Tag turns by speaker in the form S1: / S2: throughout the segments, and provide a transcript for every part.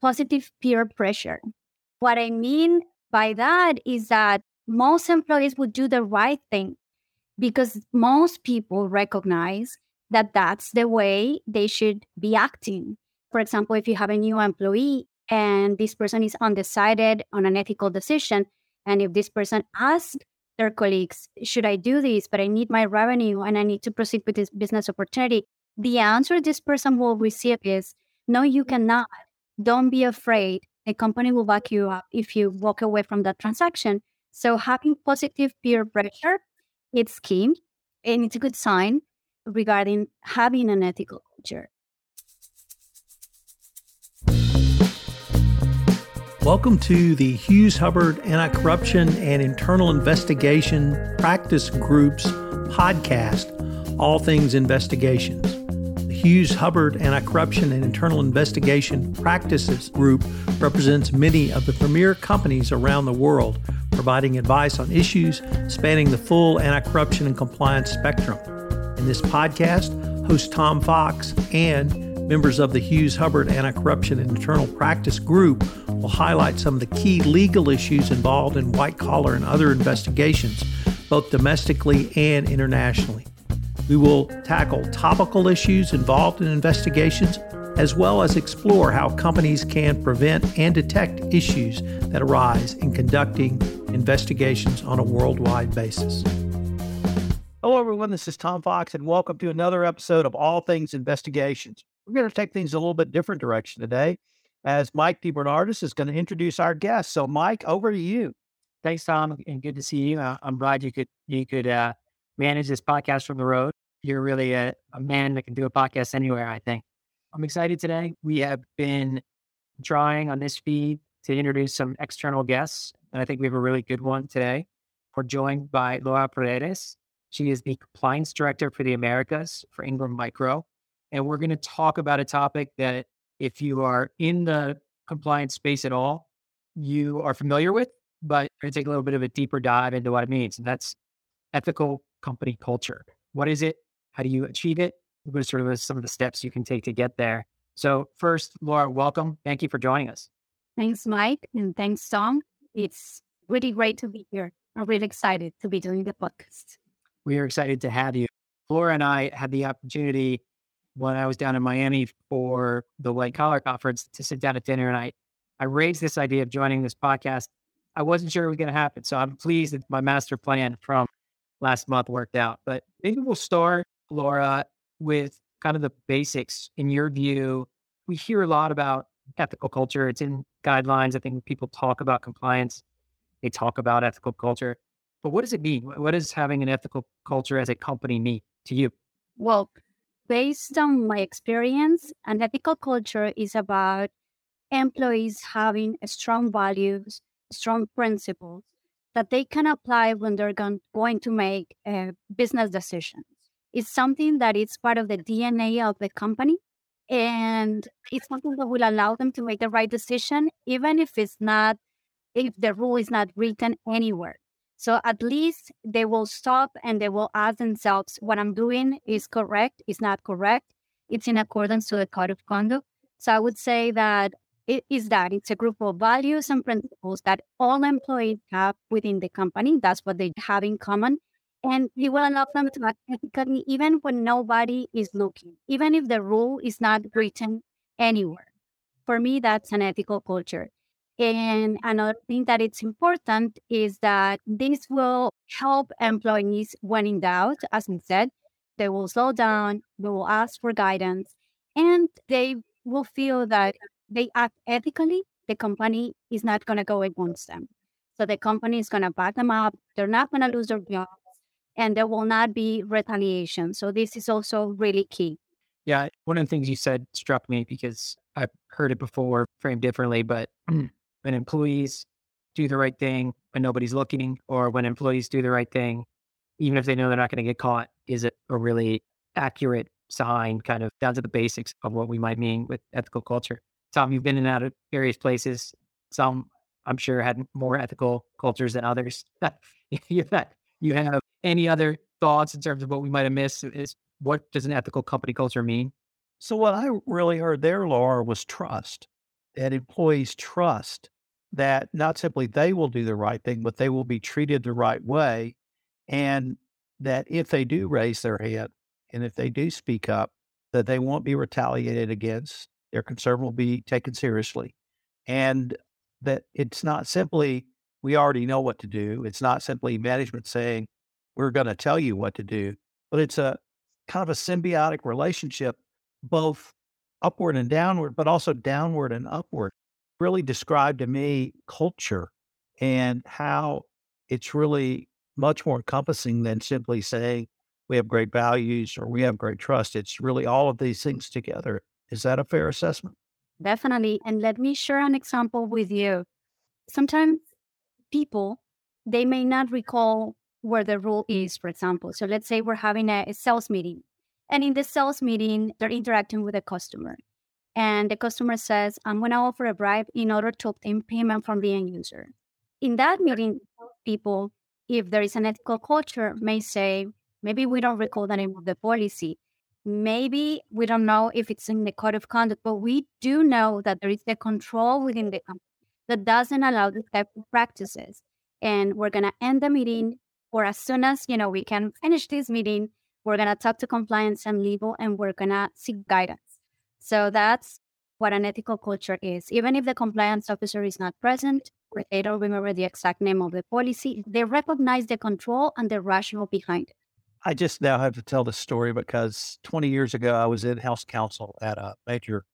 S1: positive peer pressure. What I mean by that is that most employees would do the right thing because most people recognize that that's the way they should be acting. For example, if you have a new employee and this person is undecided on an ethical decision, and if this person asks their colleagues, should I do this, but I need my revenue and I need to proceed with this business opportunity, the answer this person will receive is no, you cannot. Don't be afraid. A company will back you up if you walk away from that transaction. So having positive peer pressure, it's key and it's a good sign regarding having an ethical culture.
S2: Welcome to the Hughes Hubbard Anti Corruption and Internal Investigation Practice Group's podcast, All Things Investigations. Hughes Hubbard Anti Corruption and Internal Investigation Practices Group represents many of the premier companies around the world, providing advice on issues spanning the full anti corruption and compliance spectrum. In this podcast, host Tom Fox and members of the Hughes Hubbard Anti Corruption and Internal Practice Group will highlight some of the key legal issues involved in white collar and other investigations, both domestically and internationally. We will tackle topical issues involved in investigations, as well as explore how companies can prevent and detect issues that arise in conducting investigations on a worldwide basis. Hello, everyone. This is Tom Fox, and welcome to another episode of All Things Investigations. We're going to take things a little bit different direction today as Mike DeBernardis is going to introduce our guest. So, Mike, over to you.
S3: Thanks, Tom, and good to see you. Uh, I'm glad you could you could uh, manage this podcast from the road. You're really a, a man that can do a podcast anywhere. I think. I'm excited today. We have been trying on this feed to introduce some external guests, and I think we have a really good one today. We're joined by Laura Paredes. She is the compliance director for the Americas for Ingram Micro. And we're going to talk about a topic that, if you are in the compliance space at all, you are familiar with, but we're going to take a little bit of a deeper dive into what it means. And that's ethical company culture. What is it? How do you achieve it? What are sort of some of the steps you can take to get there? So, first, Laura, welcome. Thank you for joining us.
S1: Thanks, Mike. And thanks, Tom. It's really great to be here. I'm really excited to be doing the podcast.
S3: We are excited to have you. Laura and I had the opportunity when I was down in Miami for the White Collar Conference to sit down at dinner, and I I raised this idea of joining this podcast. I wasn't sure it was going to happen, so I'm pleased that my master plan from last month worked out. But maybe we'll start, Laura, with kind of the basics. In your view, we hear a lot about ethical culture. It's in guidelines. I think people talk about compliance, they talk about ethical culture. But what does it mean? What does having an ethical culture as a company mean to you?
S1: Well, based on my experience, an ethical culture is about employees having strong values, strong principles that they can apply when they're going to make a business decisions. It's something that is part of the DNA of the company. And it's something that will allow them to make the right decision, even if it's not, if the rule is not written anywhere. So at least they will stop and they will ask themselves, what I'm doing is correct, is not correct, it's in accordance to the code of conduct. So I would say that it is that it's a group of values and principles that all employees have within the company. That's what they have in common. And it will allow them to act ethically even when nobody is looking, even if the rule is not written anywhere. For me, that's an ethical culture. And another thing that it's important is that this will help employees when in doubt, as we said, they will slow down, they will ask for guidance, and they will feel that they act ethically. The company is not going to go against them. So the company is going to back them up. They're not going to lose their jobs, and there will not be retaliation. So this is also really key.
S3: Yeah, one of the things you said struck me because I've heard it before, framed differently, but when employees do the right thing when nobody's looking, or when employees do the right thing, even if they know they're not going to get caught, is it a really accurate sign, kind of down to the basics of what we might mean with ethical culture? Tom, you've been in and out of various places. Some, I'm sure, had more ethical cultures than others. you, have, you have any other thoughts in terms of what we might have missed? Is what does an ethical company culture mean?
S2: So, what I really heard there, Laura, was trust that employees trust that not simply they will do the right thing, but they will be treated the right way. And that if they do raise their hand and if they do speak up, that they won't be retaliated against. Their concern will be taken seriously. And that it's not simply, we already know what to do. It's not simply management saying, we're going to tell you what to do, but it's a kind of a symbiotic relationship, both upward and downward, but also downward and upward. Really described to me culture and how it's really much more encompassing than simply saying we have great values or we have great trust. It's really all of these things together. Is that a fair assessment?
S1: Definitely. And let me share an example with you. Sometimes people, they may not recall where the rule is, for example. So let's say we're having a, a sales meeting. And in the sales meeting, they're interacting with a customer. And the customer says, I'm going to offer a bribe in order to obtain payment from the end user. In that meeting, people, if there is an ethical culture, may say, maybe we don't recall the name of the policy. Maybe we don't know if it's in the code of conduct, but we do know that there is a control within the company that doesn't allow this type of practices. And we're going to end the meeting, or as soon as you know we can finish this meeting, we're going to talk to compliance and legal, and we're going to seek guidance. So that's what an ethical culture is. Even if the compliance officer is not present, or they don't remember the exact name of the policy, they recognize the control and the rationale behind it.
S2: I just now have to tell the story because 20 years ago, I was in house counsel at a major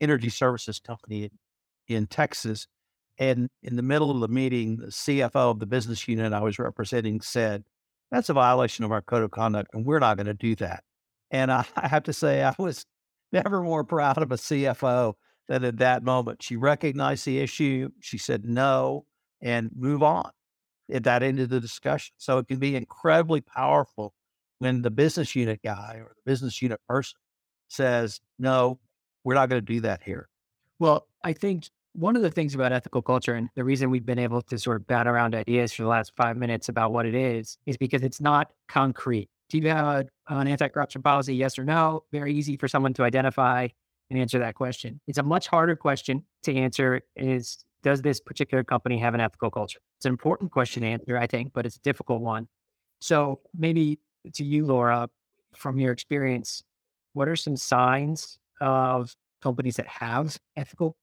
S2: energy services company in, in Texas. And in the middle of the meeting, the CFO of the business unit I was representing said, That's a violation of our code of conduct, and we're not going to do that. And I, I have to say, I was never more proud of a CFO than at that moment. She recognized the issue, she said no, and move on. At that ended the discussion. So it can be incredibly powerful when the business unit guy or the business unit person says, no, we're not going to do that here.
S3: Well, I think one of the things about ethical culture and the reason we've been able to sort of bat around ideas for the last five minutes about what it is, is because it's not concrete. Do you have an anti corruption policy? Yes or no? Very easy for someone to identify and answer that question. It's a much harder question to answer is does this particular company have an ethical culture? It's an important question to answer, I think, but it's a difficult one. So maybe to you, Laura, from your experience, what are some signs of companies that have ethical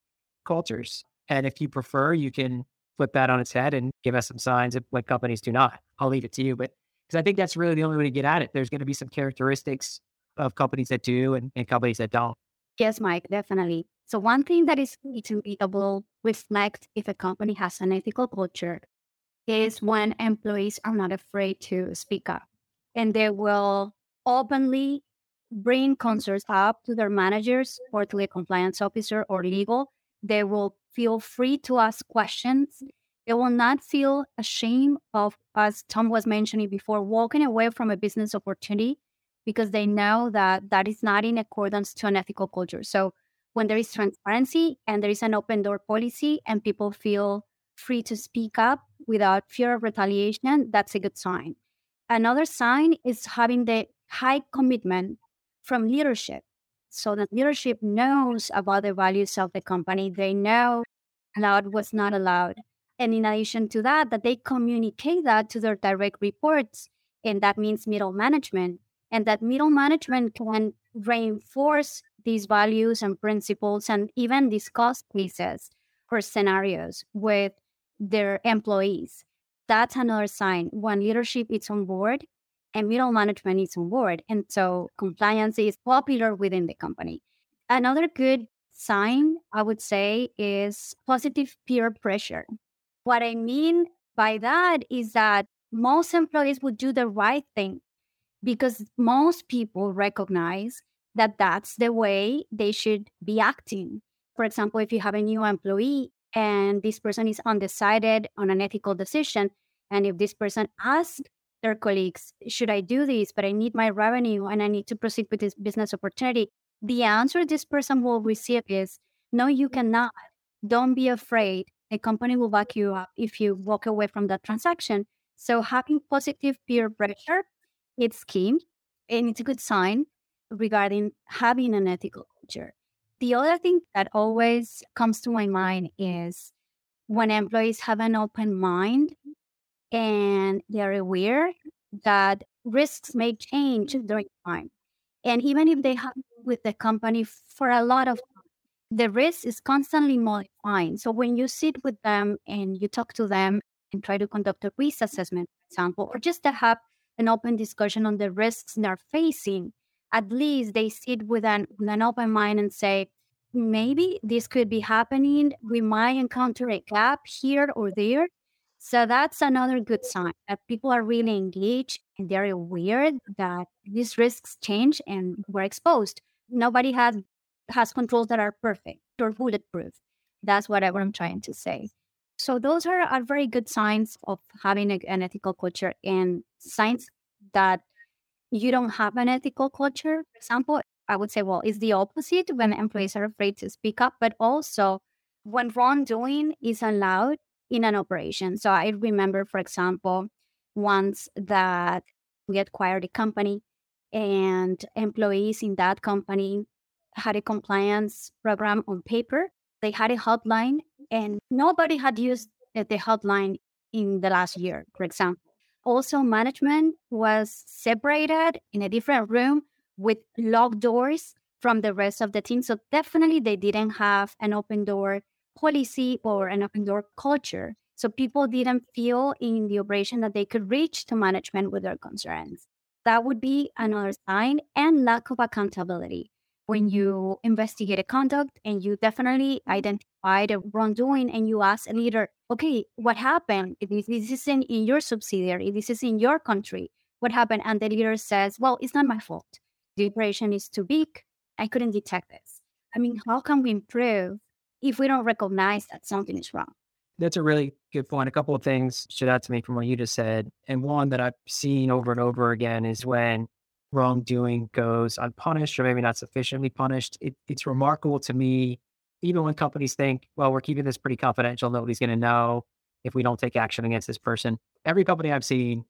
S3: cultures. And if you prefer, you can flip that on its head and give us some signs of what companies do not. I'll leave it to you. But because I think that's really the only way to get at it. There's going to be some characteristics of companies that do and, and companies that don't.
S1: Yes, Mike, definitely. So one thing that is to be able reflect if a company has an ethical culture is when employees are not afraid to speak up and they will openly bring concerns up to their managers or to a compliance officer or legal they will feel free to ask questions. They will not feel ashamed of, as Tom was mentioning before, walking away from a business opportunity because they know that that is not in accordance to an ethical culture. So when there is transparency and there is an open door policy and people feel free to speak up without fear of retaliation, that's a good sign. Another sign is having the high commitment from leadership so that leadership knows about the values of the company. They know allowed was not allowed. And in addition to that, that they communicate that to their direct reports. And that means middle management. And that middle management can reinforce these values and principles and even discuss cases or scenarios with their employees. That's another sign when leadership is on board and middle management is on board. And so compliance is popular within the company. Another good sign, I would say, is positive peer pressure. What I mean by that is that most employees would do the right thing because most people recognize that that's the way they should be acting. For example, if you have a new employee and this person is undecided on an ethical decision, and if this person asks their colleagues, should I do this? But I need my revenue and I need to proceed with this business opportunity. The answer this person will receive is no, you cannot. Don't be afraid. A company will back you up if you walk away from that transaction. So having positive peer pressure, it's key and it's a good sign regarding having an ethical culture. The other thing that always comes to my mind is when employees have an open mind and they're aware that risks may change mm-hmm. during time. And even if they have with the company for a lot of time, the risk is constantly modifying. So when you sit with them and you talk to them and try to conduct a risk assessment, for example, or just to have an open discussion on the risks they're facing, at least they sit with an, with an open mind and say, maybe this could be happening. We might encounter a gap here or there. So that's another good sign that people are really engaged and they're aware that these risks change and we're exposed. Nobody has has controls that are perfect or bulletproof. That's what, I, what I'm trying to say. So those are, are very good signs of having a, an ethical culture and signs that you don't have an ethical culture. For example, I would say, well, it's the opposite when employees are afraid to speak up, but also when wrongdoing is allowed in an operation. So I remember, for example, once that we acquired a company and employees in that company had a compliance program on paper. They had a hotline and nobody had used uh, the hotline in the last year, for example. Also, management was separated in a different room with locked doors from the rest of the team. So definitely they didn't have an open door policy or an open door culture. So people didn't feel in the operation that they could reach to management with their concerns. That would be another sign and lack of accountability. When mm-hmm. you investigate a conduct and you definitely identify the wrongdoing and you ask a leader, okay, what happened? This, this isn't in your subsidiary, this is in your country. What happened? And the leader says, well, it's not my fault the operation is too big. I couldn't detect this. I mean, how can we improve if we don't recognize that something is wrong?
S3: That's a really good point. A couple of things stood out to me from what you just said. And one that I've seen over and over again is when wrongdoing goes unpunished or maybe not sufficiently punished. It, it's remarkable to me, even when companies think, well, we're keeping this pretty confidential, nobody's going to know if we don't take action against this person. Every company I've seen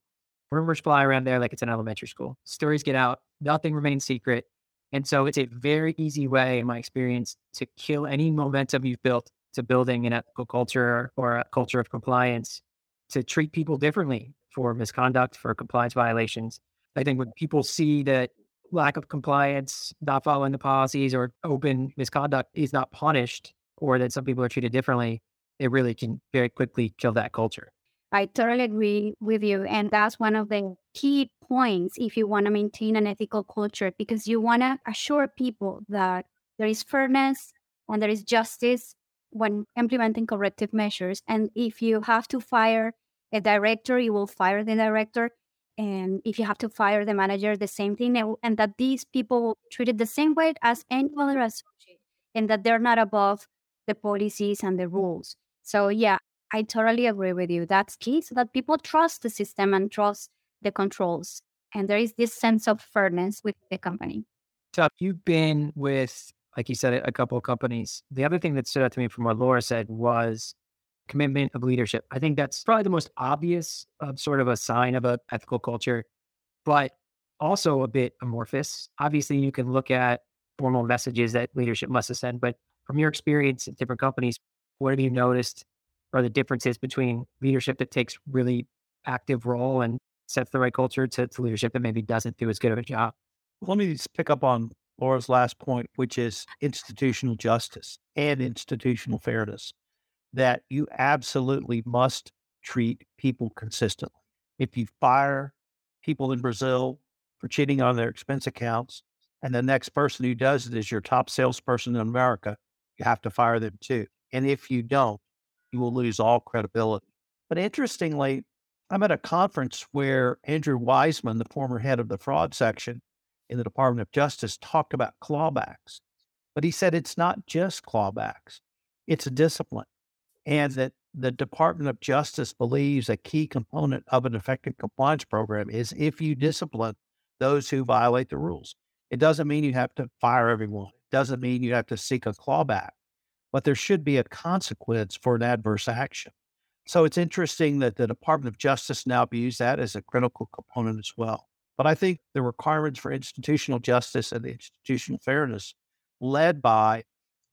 S3: rumors fly around there like it's an elementary school. Stories get out, nothing remains secret. And so it's a very easy way, in my experience, to kill any momentum you've built to building an ethical culture or a culture of compliance, to treat people differently for misconduct, for compliance violations. I think when people see that lack of compliance, not following the policies, or open misconduct is not punished, or that some people are treated differently, it really can very quickly kill that culture.
S1: I totally agree with you. And that's one of the key points if you want to maintain an ethical culture, because you want to assure people that there is fairness and there is justice when implementing corrective measures. And if you have to fire a director, you will fire the director. And if you have to fire the manager, the same thing. And that these people treated the same way as any other associate, and that they're not above the policies and the rules. So, yeah, I totally agree with you. That's key so that people trust the system and trust the controls. And there is this sense of fairness with the company.
S3: So you've been with, like you said, a couple of companies. The other thing that stood out to me from what Laura said was commitment of leadership. I think that's probably the most obvious uh, sort of a sign of an ethical culture, but also a bit amorphous. Obviously, you can look at formal messages that leadership must have sent, but from your experience at different companies, what have you noticed are the differences between leadership that takes really active role and sets the right culture to, to leadership that maybe doesn't do as good of a job.
S2: Let me just pick up on Laura's last point, which is institutional justice and institutional fairness, that you absolutely must treat people consistently. If you fire people in Brazil for cheating on their expense accounts, and the next person who does it is your top salesperson in America, you have to fire them too. And if you don't, you will lose all credibility. But interestingly, I'm at a conference where Andrew Weissmann, the former head of the fraud section in the Department of Justice, talked about clawbacks. But he said it's not just clawbacks, it's a discipline. And that the Department of Justice believes a key component of an effective compliance program is if you discipline those who violate the rules. It doesn't mean you have to fire everyone. It doesn't mean you have to seek a clawback but there should be a consequence for an adverse action. So it's interesting that the Department of Justice now views that as a critical component as well. But I think the requirements for institutional justice and the institutional fairness led by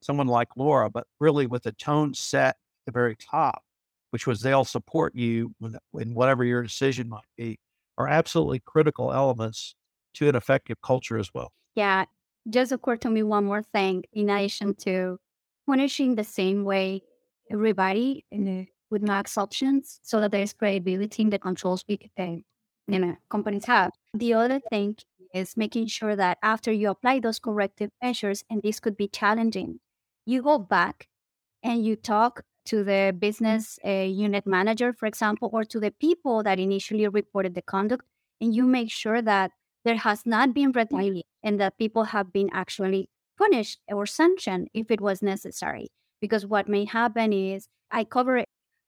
S4: someone like Laura, but really with a tone set at the very top, which was they'll support you in whatever your decision might be, are absolutely critical elements to an effective culture as well.
S1: Yeah. Just occurred to me one more thing in addition to punishing the same way everybody in with no exceptions so that there's credibility in the controls we can, you know, companies have. The other thing is making sure that after you apply those corrective measures, and this could be challenging, you go back and you talk to the business uh, unit manager, for example, or to the people that initially reported the conduct, and you make sure that there has not been retaliation and that people have been actually punished or sanctioned if it was necessary. Because what may happen is I cover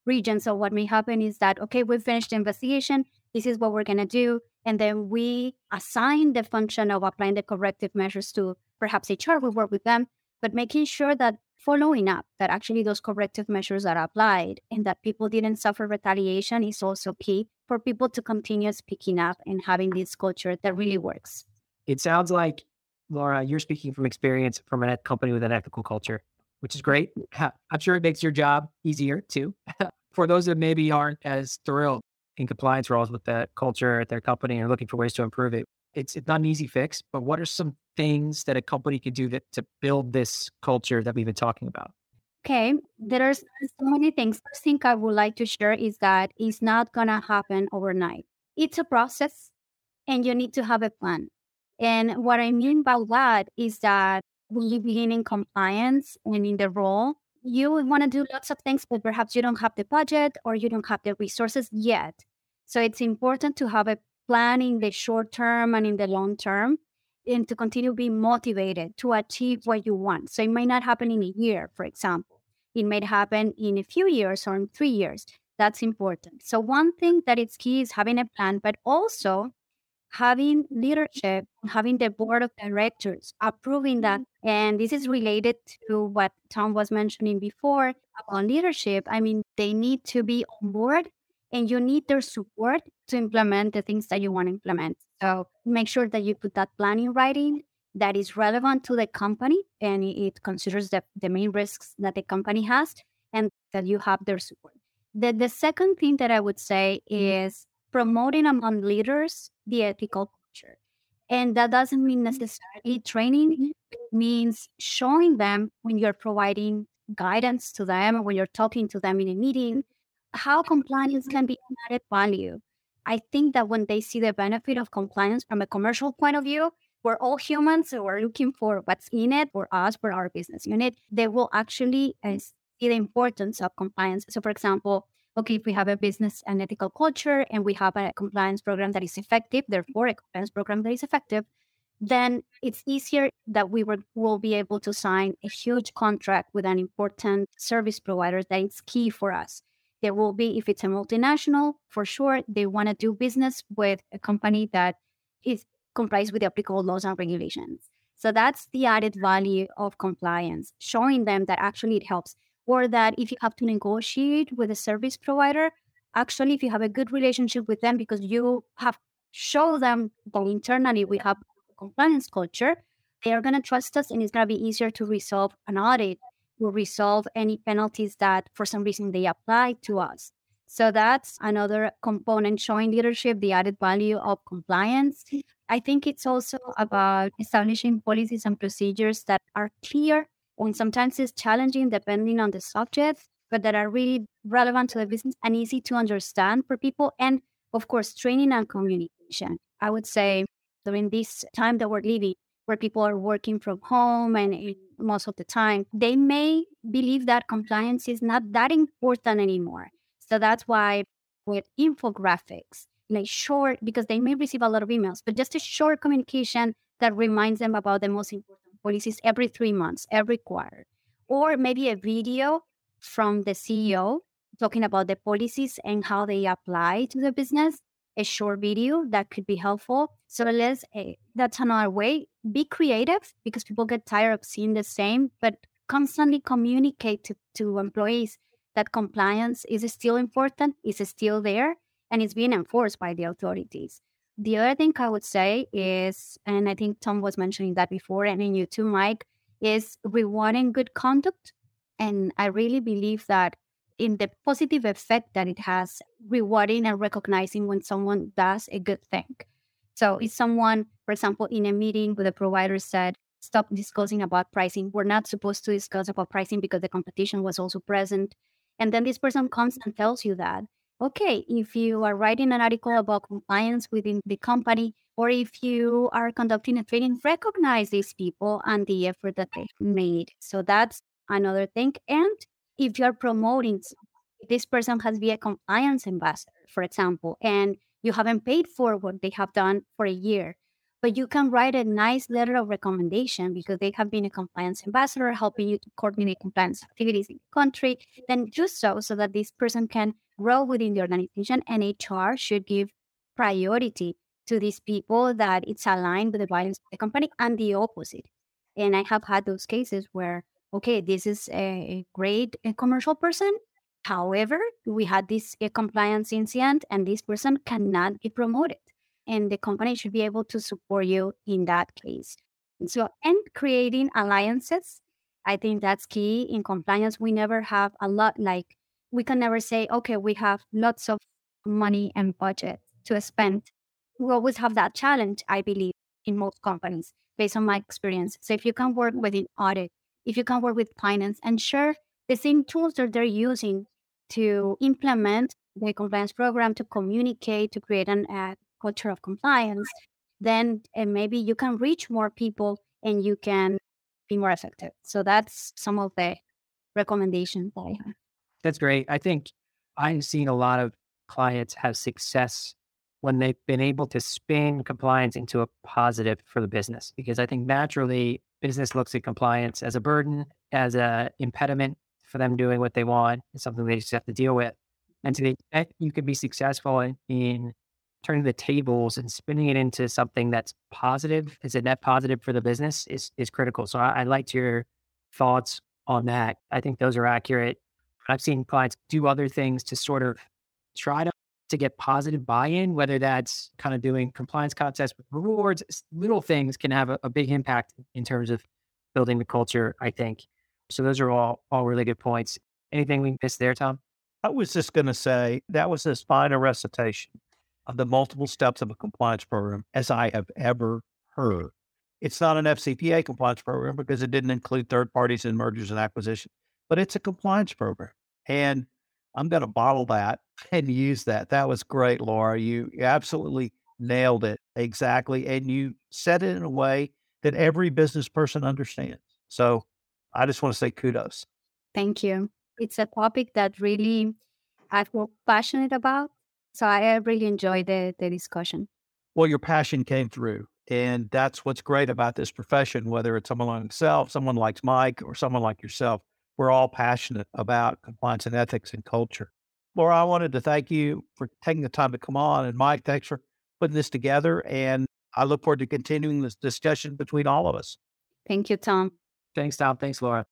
S1: region. So what may happen is that, okay, we finished the investigation. This is what we're going to do. And then we assign the function of applying the corrective measures to perhaps HR. We work with them, but making sure that following up that actually those corrective measures are applied and that people didn't suffer retaliation is also key for people to continue speaking up and having this culture that really works.
S3: It sounds like, Laura, you're speaking from experience from a company with an ethical culture which is great. I'm sure it makes your job easier too. for those that maybe aren't as thrilled in compliance roles with the culture at their company and looking for ways to improve it, it's, it's not an easy fix, but what are some things that a company could do that, to build this culture that we've been talking about?
S1: Okay, there are so many things. First thing I would like to share is that it's not going to happen overnight. It's a process and you need to have a plan. And what I mean by that is that you begin in compliance and in the role, you want to do lots of things, but perhaps you don't have the budget or you don't have the resources yet. So it's important to have a plan in the short term and in the long term and to continue being motivated to achieve what you want. So it might not happen in a year, for example. It might happen in a few years or in three years. That's important. So one thing that is key is having a plan, but also having leadership, having the board of directors approving that. Mm-hmm. And this is related to what Tom was mentioning before about leadership. I mean, they need to be on board and you need their support to implement the things that you want to implement. So make sure that you put that plan in writing that is relevant to the company and it considers the, the main risks that the company has and that you have their support. The, the second thing that I would say mm-hmm. is promoting among leaders the ethical culture. And that doesn't mean necessarily training, it means showing them when you're providing guidance to them when you're talking to them in a meeting, how compliance can be added value. I think that when they see the benefit of compliance from a commercial point of view, we're all humans, so we're looking for what's in it for us, for our business unit. They will actually uh, see the importance of compliance. So, for example, okay, if we have a business and ethical culture and we have a compliance program that is effective, therefore a compliance program that is effective, then it's easier that we will, will be able to sign a huge contract with an important service provider that is key for us. There will be, if it's a multinational, for sure, they want to do business with a company that is complies with the applicable laws and regulations. So that's the added value of compliance, showing them that actually it helps or that if you have to negotiate with a service provider, actually, if you have a good relationship with them because you have shown them that internally we have a compliance culture, they are going to trust us and it's going to be easier to resolve an audit or resolve any penalties that for some reason they apply to us. So that's another component showing leadership, the added value of compliance. I think it's also about establishing policies and procedures that are clear and sometimes it's challenging depending on the subject, but that are really relevant to the business and easy to understand for people. And of course, training and communication. I would say during this time that we're living, where people are working from home and most of the time, they may believe that compliance is not that important anymore. So that's why with infographics, like short, because they may receive a lot of emails, but just a short communication that reminds them about the most important policies every three months, every quarter, or maybe a video from the CEO talking about the policies and how they apply to the business. A short video that could be helpful. So let's uh, that's another way. Be creative because people get tired of seeing the same, but constantly communicate to, to employees that compliance is still important, is still there, and it's being enforced by the authorities. The other thing I would say is, and I think Tom was mentioning that before, and in you too, Mike, is rewarding good conduct. And I really believe that in the positive effect that it has, rewarding and recognizing when someone does a good thing. So if someone, for example, in a meeting with a provider said, stop discussing about pricing. We're not supposed to discuss about pricing because the competition was also present. And then this person comes and tells you that, okay, if you are writing an article about compliance within the company, or if you are conducting a training, recognize these people and the effort that they made. So that's another thing. And if you're promoting, this person has been a compliance ambassador, for example, and you haven't paid for what they have done for a year, but you can write a nice letter of recommendation because they have been a compliance ambassador helping you to coordinate compliance activities in the country then do so so that this person can grow within the organization and hr should give priority to these people that it's aligned with the values of the company and the opposite and i have had those cases where okay this is a great a commercial person however we had this uh, compliance incident and this person cannot be promoted and the company should be able to support you in that case. So, and creating alliances, I think that's key in compliance. We never have a lot, like, we can never say, okay, we have lots of money and budget to spend. We always have that challenge, I believe, in most companies, based on my experience. So, if you can work with an audit, if you can work with finance and share the same tools that they're using to implement the compliance program, to communicate, to create an uh, culture of compliance, then uh, maybe you can reach more people and you can be more effective. So that's some of the recommendations I have.
S3: That's great. I think I've seen a lot of clients have success when they've been able to spin compliance into a positive for the business. Because I think naturally business looks at compliance as a burden, as a impediment for them doing what they want. It's something they just have to deal with. And to the extent you can be successful in, in turning the tables and spinning it into something that's positive, is a net positive for the business is is critical. So I, I liked your thoughts on that. I think those are accurate. I've seen clients do other things to sort of try to to get positive buy-in, whether that's kind of doing compliance contests with rewards, little things can have a, a big impact in terms of building the culture, I think. So those are all all really good points. Anything we missed there, Tom?
S2: I was just going to say that was as fine a recitation of the multiple steps of a compliance program as I have ever heard. It's not an FCPA compliance program because it didn't include third parties in mergers and acquisitions, but it's a compliance program. And I'm going to bottle that and use that. That was great, Laura. You absolutely nailed it exactly. And you said it in a way that every business person understands. So I just want to say kudos.
S1: Thank you. It's a topic that really I feel passionate about so I really enjoyed the, the discussion.
S2: Well, your passion came through. And that's what's great about this profession, whether it's someone like myself, someone like Mike, or someone like yourself. We're all passionate about compliance and ethics and culture. Laura, I wanted to thank you for taking the time to come on. And Mike, thanks for putting this together. And I look forward to continuing this discussion between all of us.
S1: Thank you, Tom.
S3: Thanks, Tom. Thanks, Laura.